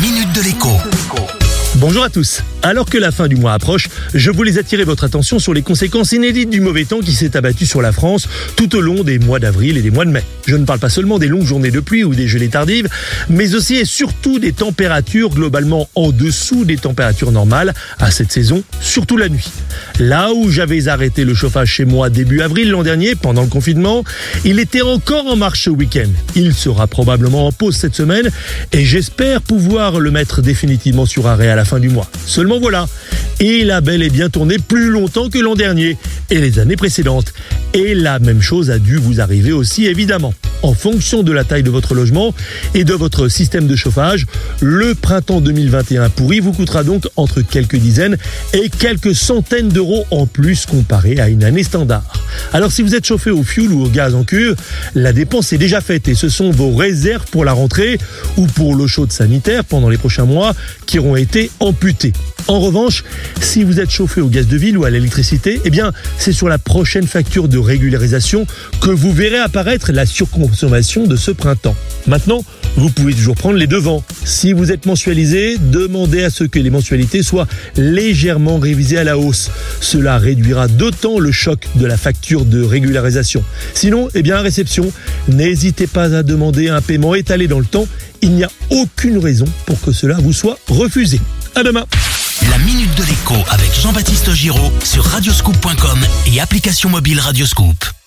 minute de l'écho. Bonjour à tous. Alors que la fin du mois approche, je voulais attirer votre attention sur les conséquences inédites du mauvais temps qui s'est abattu sur la France tout au long des mois d'avril et des mois de mai. Je ne parle pas seulement des longues journées de pluie ou des gelées tardives, mais aussi et surtout des températures globalement en dessous des températures normales à cette saison, surtout la nuit. Là où j'avais arrêté le chauffage chez moi début avril l'an dernier, pendant le confinement, il était encore en marche ce week-end. Il sera probablement en pause cette semaine et j'espère pouvoir le mettre définitivement sur arrêt à la fin du mois. Seulement voilà, il a bel et bien tourné plus longtemps que l'an dernier et les années précédentes. Et la même chose a dû vous arriver aussi évidemment. En fonction de la taille de votre logement et de votre système de chauffage, le printemps 2021 pourri vous coûtera donc entre quelques dizaines et quelques centaines d'euros en plus comparé à une année standard. Alors si vous êtes chauffé au fioul ou au gaz en cuve, la dépense est déjà faite et ce sont vos réserves pour la rentrée ou pour l'eau chaude sanitaire pendant les prochains mois qui auront été amputées. En revanche, si vous êtes chauffé au gaz de ville ou à l'électricité, eh bien, c'est sur la prochaine facture de régularisation que vous verrez apparaître la surconsommation de ce printemps. Maintenant, vous pouvez toujours prendre les devants. Si vous êtes mensualisé, demandez à ce que les mensualités soient légèrement révisées à la hausse. Cela réduira d'autant le choc de la facture de régularisation. Sinon, eh bien, à réception, n'hésitez pas à demander un paiement étalé dans le temps. Il n'y a aucune raison pour que cela vous soit refusé. À demain. La minute de l'écho avec Jean-Baptiste Giraud sur radioscoop.com et application mobile Radioscoop.